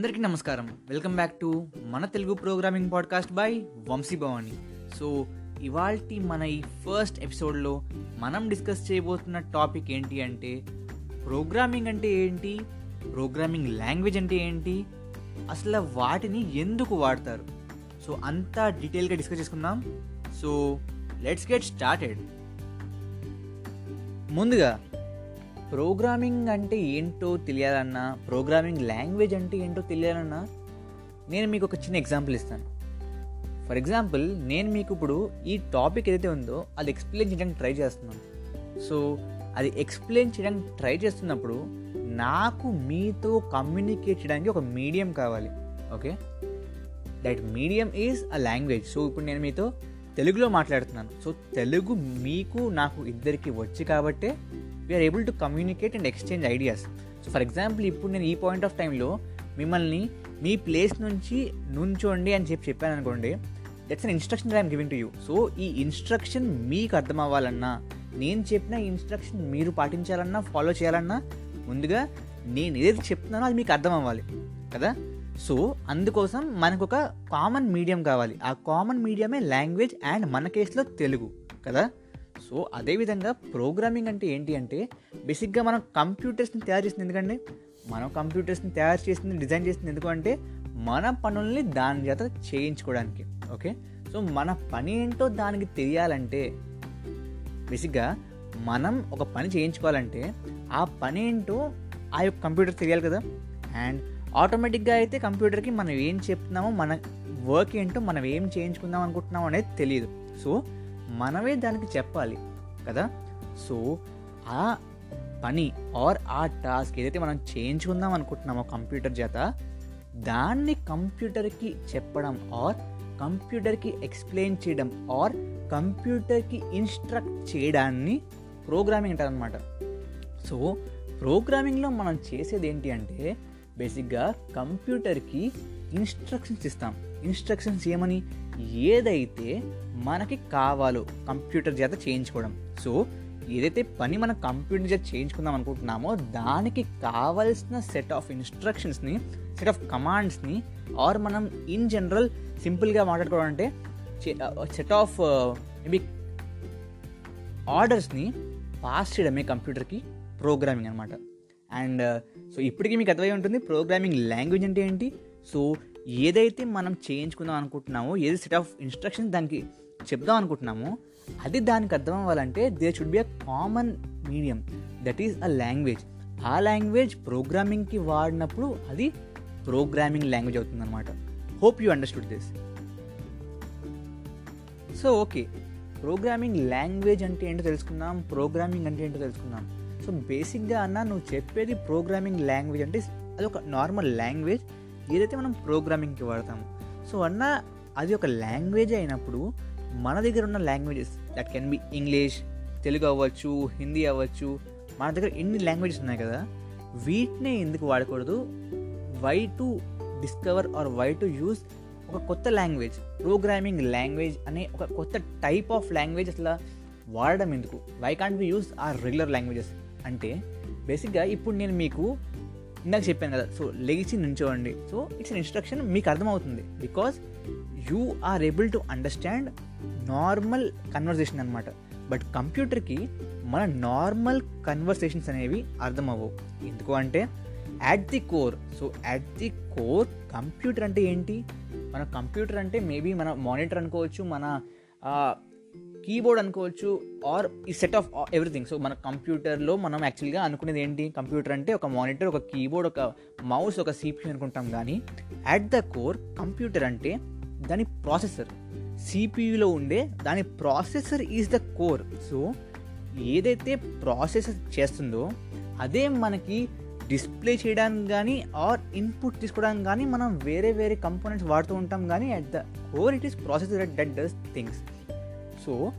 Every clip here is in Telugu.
అందరికీ నమస్కారం. వెల్కమ్ బ్యాక్ టు మన Telugu programming podcast by Vamsi Bhavani. So ఇవాల్టి మన ఈ ఫస్ట్ ఎపిసోడ్లో మనం డిస్కస్ చేయబోతున్న టాపిక్ ఏంటి అంటే ప్రోగ్రామింగ్ అంటే ఏంటి? ప్రోగ్రామింగ్ లాంగ్వేజ్ అంటే ఏంటి? అసలు వాటిని ఎందుకు వాడతారు? సో అంతా డీటెయిల్గా డిస్కస్ చేసుకుందాం. So let's get started. ముందుగా ప్రోగ్రామింగ్ అంటే ఏంటో తెలియాలన్నా ప్రోగ్రామింగ్ లాంగ్వేజ్ అంటే ఏంటో తెలియాలన్నా నేను మీకు ఒక చిన్న ఎగ్జాంపుల్ ఇస్తాను. ఫర్ ఎగ్జాంపుల్ నేను మీకు ఇప్పుడు ఈ టాపిక్ ఏదైతే ఉందో అది ఎక్స్ప్లెయిన్ చేయడానికి ట్రై చేస్తున్నాను. సో అది ఎక్స్ప్లెయిన్ చేయడానికి ట్రై చేస్తున్నప్పుడు నాకు మీతో కమ్యూనికేట్ చేయడానికి ఒక మీడియం కావాలి okay? That medium is a language so ఇప్పుడు నేను మీతో తెలుగులో మాట్లాడుతున్నాను. సో తెలుగు మీకు నాకు ఇద్దరికి వచ్చి కాబట్టే we are able to communicate and exchange ideas so for example ఇప్పుడు నేను ఈ పాయింట్ ఆఫ్ టైంలో మిమ్మల్ని మీ ప్లేస్ నుంచి నుంచోండి అని చెప్పి చెప్పాను అనుకోండి that's an instruction I'm giving to you so ఈ ఇన్స్ట్రక్షన్ మీకు అర్థం అవ్వాలన్నా నేను చెప్పిన ఇన్స్ట్రక్షన్ మీరు పాటించాలన్నా ఫాలో చేయాలన్నా ముందుగా నేను ఏదైతే చెప్తున్నానో అది మీకు అర్థం అవ్వాలి కదా? సో అందుకోసం మనకు ఒక కామన్ మీడియం కావాలి. ఆ కామన్ మీడియమే లాంగ్వేజ్ అండ్ మన కేసులో తెలుగు కదా? సో అదేవిధంగా ప్రోగ్రామింగ్ అంటే ఏంటి అంటే బేసిక్గా మనం కంప్యూటర్స్ని తయారు చేసింది ఎందుకంటే మనం కంప్యూటర్స్ని తయారు చేసింది డిజైన్ చేసింది ఎందుకు అంటే మన పనుల్ని దాని చేత చేయించుకోవడానికి ఓకే? సో మన పని ఏంటో దానికి తెలియాలంటే బేసిక్గా మనం ఒక పని చేయించుకోవాలంటే ఆ పని ఏంటో ఆ యొక్క కంప్యూటర్ తెలియాలి కదా? అండ్ ఆటోమేటిక్గా అయితే కంప్యూటర్కి మనం ఏం చెప్తున్నామో మన వర్క్ ఏంటో మనం ఏం చేయించుకుందాం అనుకుంటున్నాం అనేది తెలియదు. సో మనమే దానికి చెప్పాలి కదా? సో ఆ పని ఆర్ ఆ టాస్క్ ఏదైతే మనం చేయించుకుందాం అనుకుంటున్నామో కంప్యూటర్ చేత దాన్ని కంప్యూటర్కి చెప్పడం ఆర్ కంప్యూటర్కి ఎక్స్ప్లెయిన్ చేయడం ఆర్ కంప్యూటర్కి ఇన్స్ట్రక్ట్ చేయడాన్ని ప్రోగ్రామింగ్ అంటారు అనమాట సో ప్రోగ్రామింగ్లో మనం చేసేది ఏంటి అంటే బేసిక్గా కంప్యూటర్కి ఇన్స్ట్రక్షన్స్ ఇస్తాం. ఇన్స్ట్రక్షన్స్ ఏమని? ఏదైతే మనకి కావాలో కంప్యూటర్ చేత చేయించుకోవడం. సో ఏదైతే పని మనం కంప్యూటర్ చేత చేయించుకుందాం అనుకుంటున్నామో దానికి కావలసిన సెట్ ఆఫ్ ఇన్స్ట్రక్షన్స్ని సెట్ ఆఫ్ కమాండ్స్ని ఆర్ మనం ఇన్ జనరల్ సింపుల్గా మాట్లాడుకోవడం అంటే సెట్ ఆఫ్ మేబీ ఆర్డర్స్ని పాస్ చేయడమే కంప్యూటర్కి ప్రోగ్రామింగ్ అనమాట అండ్ సో ఇప్పటికీ మీకు అర్థమై ఉంటుంది ప్రోగ్రామింగ్ లాంగ్వేజ్ అంటే ఏంటి? సో ఏదైతే మనం చేయించుకుందాం అనుకుంటున్నామో ఏది సెట్ ఆఫ్ ఇన్స్ట్రక్షన్స్ దానికి చెప్దాం అనుకుంటున్నామో అది దానికి అర్థం అవ్వాలంటే they should be a common medium that is a language ఆ లాంగ్వేజ్ ప్రోగ్రామింగ్కి వాడినప్పుడు అది ప్రోగ్రామింగ్ లాంగ్వేజ్ అవుతుందన్నమాట. Hope you understood this so okay programming language అంటే ఏంటో తెలుసుకుందాం ప్రోగ్రామింగ్ అంటే ఏంటో తెలుసుకుందాం. సో బేసిక్గా అన్న నువ్వు చెప్పేది ప్రోగ్రామింగ్ లాంగ్వేజ్ అంటే అది ఒక నార్మల్ లాంగ్వేజ్ ఏదైతే మనం ప్రోగ్రామింగ్కి వాడతాము. సో అన్న అది ఒక లాంగ్వేజ్ అయినప్పుడు మన దగ్గర ఉన్న languages that can be English Telugu అవ్వచ్చు హిందీ అవ్వచ్చు మన దగ్గర ఎన్ని లాంగ్వేజెస్ ఉన్నాయి కదా వీటినే ఎందుకు వాడకూడదు? Why to discover or why to use ఒక కొత్త లాంగ్వేజ్. ప్రోగ్రామింగ్ లాంగ్వేజ్ అనే ఒక కొత్త టైప్ ఆఫ్ లాంగ్వేజ్ అసలు వాడడం ఎందుకు? Why can't be use or regular languages. అంటే బేసిక్గా ఇప్పుడు నేను మీకు ఇందాక చెప్పాను కదా సో లెగిసి నుంచోండి. సో ఇట్స్ అన్ ఇన్స్ట్రక్షన్ మీకు అర్థమవుతుంది. Because you are able to understand normal conversation అనమాట బట్ కంప్యూటర్కి మన నార్మల్ కన్వర్సేషన్స్ అనేవి అర్థమవ్వవు ఎందుకు అంటే at the core so at the core computer అంటే ఏంటి? మన కంప్యూటర్ అంటే మేబీ మన మానిటర్ అనుకోవచ్చు మన కీబోర్డ్ అనుకోవచ్చు ఆర్ ఈ సెట్ ఆఫ్ ఎవ్రీథింగ్ సో మన కంప్యూటర్లో మనం యాక్చువల్గా అనుకునేది ఏంటి? కంప్యూటర్ అంటే ఒక మానిటర్ ఒక కీబోర్డ్ ఒక మౌస్ ఒక సిపియూ అనుకుంటాం కానీ అట్ ద కోర్ కంప్యూటర్ అంటే దాని ప్రాసెసర్ సిపియూలో ఉండే దాని processor is the core so ఏదైతే ప్రాసెసర్ చేస్తుందో అదే మనకి డిస్ప్లే చేయడానికి కానీ ఆర్ ఇన్పుట్ తీసుకోవడానికి కానీ మనం వేరే వేరే కంపోనెంట్స్ వాడుతూ ఉంటాం కానీ at the core it is processor that does things so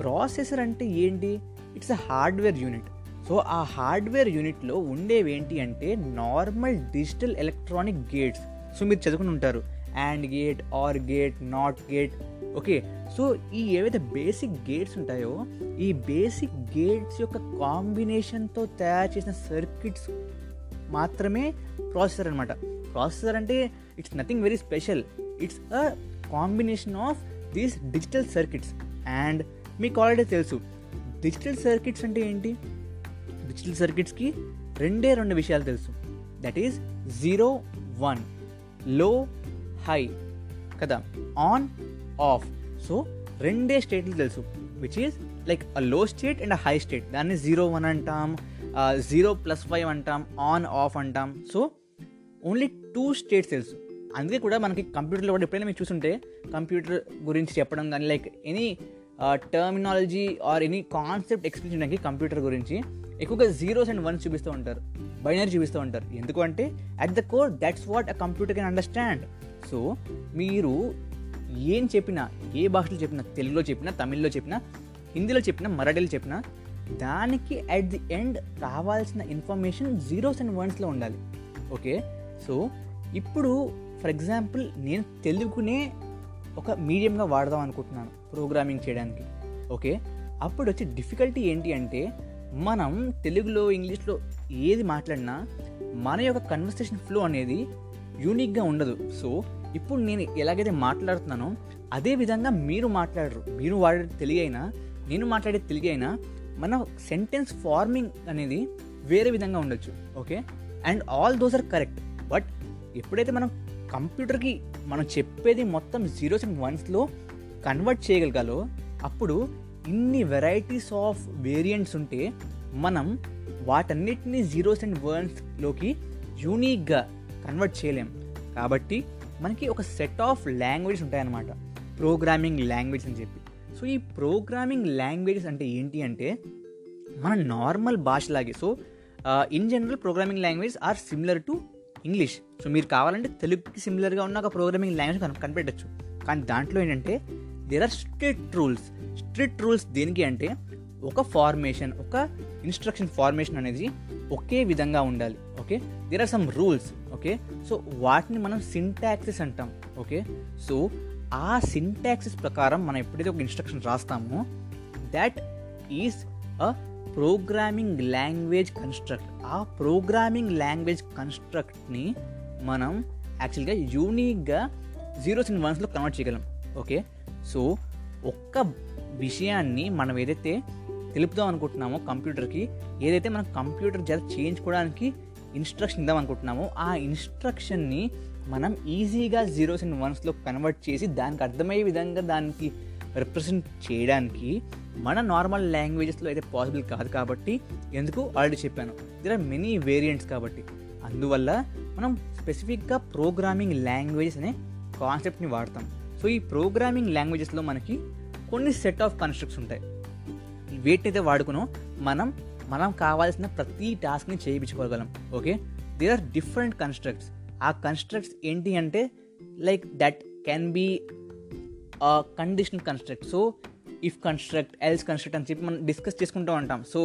processor అంటే ఏంటి? It's a hardware unit. So ఆ హార్డ్వేర్ యూనిట్లో ఉండేవి ఏంటి అంటే normal digital electronic gates. So మీరు చదువుకుని ఉంటారు. AND gate OR gate NOT gate. Okay. So ఈ ఏవైతే బేసిక్ గేట్స్ ఉంటాయో ఈ బేసిక్ గేట్స్ యొక్క కాంబినేషన్తో తయారు చేసిన సర్క్యూట్స్ మాత్రమే ప్రాసెసర్ అనమాట ప్రాసెసర్ అంటే it's nothing very special. It's a combination of these digital circuits. And మీకు ఆల్రెడీ తెలుసు డిజిటల్ సర్కిట్స్ అంటే ఏంటి? డిజిటల్ సర్కిట్స్కి రెండే రెండు విషయాలు తెలుసు. దట్ ఈస్ జీరో వన్లో హై కదా? ఆన్ ఆఫ్ సో రెండే స్టేట్లు తెలుసు which is like a low state and a high state దాన్ని జీరో వన్ అంటాం జీరో ప్లస్ ఫైవ్ అంటాం ఆన్ ఆఫ్ అంటాం. సో ఓన్లీ టూ స్టేట్స్ తెలుసు. అందుకే కూడా మనకి కంప్యూటర్లో కూడా ఎప్పుడైనా మీరు చూసుంటే కంప్యూటర్ గురించి చెప్పడం కానీ like any terminology or any concept explain చేయడానికి కంప్యూటర్ గురించి ఎక్కువగా జీరోస్ అండ్ వన్స్ చూపిస్తూ ఉంటారు. బైనరీ చూపిస్తూ ఉంటారు. ఎందుకంటే at the core that's what a computer can understand so మీరు ఏం చెప్పినా ఏ భాషలో చెప్పినా తెలుగులో చెప్పినా తమిళ్ళో చెప్పినా హిందీలో చెప్పినా మరాఠీలో చెప్పినా దానికి అట్ ది ఎండ్ కావాల్సిన ఇన్ఫర్మేషన్ జీరోస్ అండ్ వన్స్లో ఉండాలి. ఓకే సో ఇప్పుడు ఫర్ ఎగ్జాంపుల్ నేను తెలుగునే ఒక మీడియంగా వాడదాం అనుకుంటున్నాను ప్రోగ్రామింగ్ చేయడానికి. ఓకే? అప్పుడు వచ్చే డిఫికల్టీ ఏంటి అంటే మనం తెలుగులో ఇంగ్లీష్లో ఏది మాట్లాడినా మన యొక్క కన్వర్సేషన్ ఫ్లో అనేది యూనిక్గా ఉండదు. సో ఇప్పుడు నేను ఎలాగైతే మాట్లాడుతున్నానో అదే విధంగా మీరు మాట్లాడరు. మీరు వాడే తెలుగు అయినా నేను మాట్లాడే తెలుగు అయినా మన సెంటెన్స్ ఫార్మింగ్ అనేది వేరే విధంగా ఉండొచ్చు. Okay? And all those are correct. But ఎప్పుడైతే మనం కంప్యూటర్కి మనం చెప్పేది మొత్తం జీరోస్ అండ్ వన్స్లో కన్వర్ట్ చేయగలగాలో అప్పుడు ఇన్ని వెరైటీస్ ఆఫ్ వేరియంట్స్ ఉంటే మనం వాటన్నిటిని జీరోస్ అండ్ వన్స్లోకి యూనిక్గా కన్వర్ట్ చేయలేం. కాబట్టి మనకి ఒక సెట్ ఆఫ్ లాంగ్వేజెస్ ఉంటాయన్నమాట. ప్రోగ్రామింగ్ లాంగ్వేజ్ అని చెప్పి. సో ఈ ప్రోగ్రామింగ్ లాంగ్వేజెస్ అంటే ఏంటి అంటే మన normal భాషలాగే. So in general programming language are similar to English. So మీరు కావాలంటే తెలుగుకి సిమిలర్గా ఉన్న ఒక ప్రోగ్రామింగ్ లాంగ్వేజ్ కన కనిపెట్టచ్చు. కానీ దాంట్లో ఏంటంటే there are strict rules strict rules దేనికి అంటే ఒక ఫార్మేషన్ ఒక ఇన్స్ట్రక్షన్ ఫార్మేషన్ అనేది ఒకే విధంగా ఉండాలి. Okay? There are some rules okay? So వాటిని మనం సింటాక్సెస్ అంటాం. ఓకే? సో ఆ సింటాక్సెస్ ప్రకారం మనం ఎప్పుడైతే ఒక ఇన్స్ట్రక్షన్ రాస్తామో that is programming language construct ఆ ప్రోగ్రామింగ్ లాంగ్వేజ్ కన్స్ట్రక్ట్ని మనం యాక్చువల్గా యూనిక్గా జీరోస్ అండ్ వన్స్లో కన్వర్ట్ చేయగలం. ఓకే సో ఒక్క విషయాన్ని మనం ఏదైతే తెలుపుదాం అనుకుంటున్నామో కంప్యూటర్కి ఏదైతే మనం కంప్యూటర్ జర చేయించుకోవడానికి ఇన్స్ట్రక్షన్ ఇద్దాం అనుకుంటున్నామో ఆ ఇన్స్ట్రక్షన్ని మనం ఈజీగా జీరోస్ అండ్ వన్స్లో కన్వర్ట్ చేసి దానికి అర్థమయ్యే విధంగా దానికి రిప్రజెంట్ చేయడానికి మన నార్మల్ లాంగ్వేజెస్లో అయితే పాసిబుల్ కాదు కాబట్టి ఎందుకు ఆల్రెడీ చెప్పాను. దేర్ ఆర్ మెనీ వేరియంట్స్ కాబట్టి. అందువల్ల మనం స్పెసిఫిక్గా ప్రోగ్రామింగ్ లాంగ్వేజెస్ అనే కాన్సెప్ట్ని వాడతాం. సో ఈ ప్రోగ్రామింగ్ లాంగ్వేజెస్లో మనకి కొన్ని సెట్ ఆఫ్ కన్స్ట్రక్ట్స్ ఉంటాయి. వీటినైతే వాడుకునో మనం మనం కావాల్సిన ప్రతి టాస్క్ని చేయించుకోగలం. Okay there are different constructs ఆ కన్స్ట్రక్ట్స్ ఏంటి అంటే like that can be conditional construct so if construct else construct అని చెప్పి మనం డిస్కస్ చేసుకుంటూ ఉంటాం. సో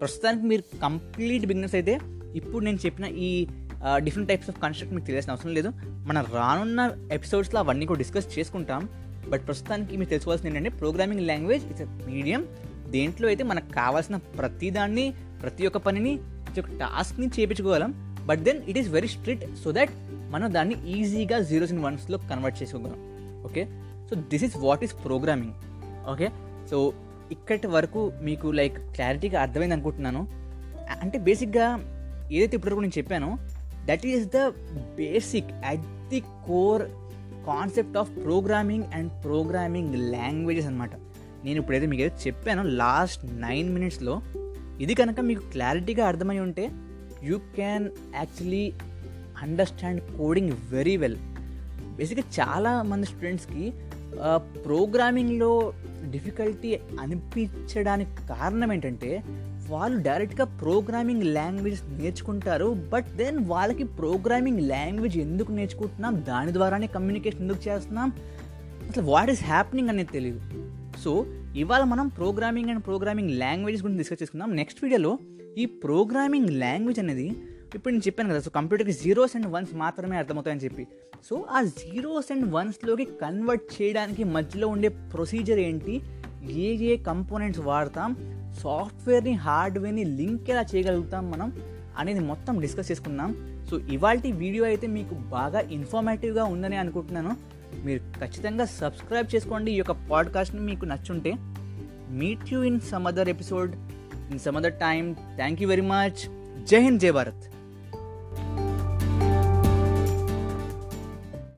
ప్రస్తుతానికి మీరు కంప్లీట్ బిజినెస్ అయితే ఇప్పుడు నేను చెప్పిన ఈ డిఫరెంట్ టైప్స్ ఆఫ్ కన్స్ట్రక్ట్ మీకు తెలియాల్సిన అవసరం లేదు. మనం రానున్న ఎపిసోడ్స్లో అవన్నీ కూడా డిస్కస్ చేసుకుంటాం. బట్ ప్రస్తుతానికి మీరు తెలుసుకోవాల్సింది ఏంటంటే ప్రోగ్రామింగ్ లాంగ్వేజ్ ఇట్స్ మీడియం దేంట్లో అయితే మనకు కావాల్సిన ప్రతి దాన్ని ప్రతి ఒక్క పనిని ప్రతి ఒక్క టాస్క్ని చేయించుకోగలం but then it is very strict so that మనం దాన్ని ఈజీగా జీరోస్ ఇన్ వన్స్లో కన్వర్ట్ చేసుకోగలం. Okay so this is what is programming okay? So ఇక్కడి వరకు మీకు లైక్ క్లారిటీగా అర్థమైంది అనుకుంటున్నాను. అంటే బేసిక్గా ఏదైతే ఇప్పటివరకు నేను చెప్పానో that is the basic at the core concept of programming and programming languages అనమాట నేను ఇప్పుడైతే మీకు ఏదైతే చెప్పానో లాస్ట్ నైన్ మినిట్స్లో ఇది కనుక మీకు క్లారిటీగా అర్థమై ఉంటే you can actually understand coding very well బేసిక్గా చాలా మంది స్టూడెంట్స్కి ప్రోగ్రామింగ్లో డిఫికల్టీ అనిపించడానికి కారణం ఏంటంటే వాళ్ళు డైరెక్ట్గా ప్రోగ్రామింగ్ లాంగ్వేజ్ నేర్చుకుంటారు బట్ దెన్ వాళ్ళకి ప్రోగ్రామింగ్ లాంగ్వేజ్ ఎందుకు నేర్చుకుంటున్నాం దాని ద్వారానే కమ్యూనికేషన్ ఎందుకు చేస్తున్నాం అసలు వాట్ ఈస్ హ్యాపెనింగ్ అనేది తెలియదు సో ఇవాళ మనం ప్రోగ్రామింగ్ అండ్ ప్రోగ్రామింగ్ లాంగ్వేజెస్ గురించి డిస్కస్ చేసుకుందాం. నెక్స్ట్ వీడియోలో ఈ ప్రోగ్రామింగ్ లాంగ్వేజ్ అనేది ఇప్పుడు నేను చెప్పాను కదా సో కంప్యూటర్కి జీరోస్ అండ్ వన్స్ మాత్రమే అర్థమవుతాయని చెప్పి. సో ఆ జీరోస్ అండ్ వన్స్లోకి కన్వర్ట్ చేయడానికి మధ్యలో ఉండే ప్రొసీజర్ ఏంటి? ఏ ఏ కంపోనెంట్స్ వాడతాం? సాఫ్ట్వేర్ని హార్డ్వేర్ని లింక్ ఎలా చేయగలుగుతాం మనం అనేది మొత్తం డిస్కస్ చేసుకుందాం. సో ఇవాళ వీడియో అయితే మీకు బాగా ఇన్ఫర్మేటివ్గా ఉందని అనుకుంటున్నాను. మీరు ఖచ్చితంగా సబ్స్క్రైబ్ చేసుకోండి. ఈ యొక్క పాడ్కాస్ట్ని మీకు నచ్చుంటే meet you in some other episode in some other time thank you very much జై హింద్ జై భారత్.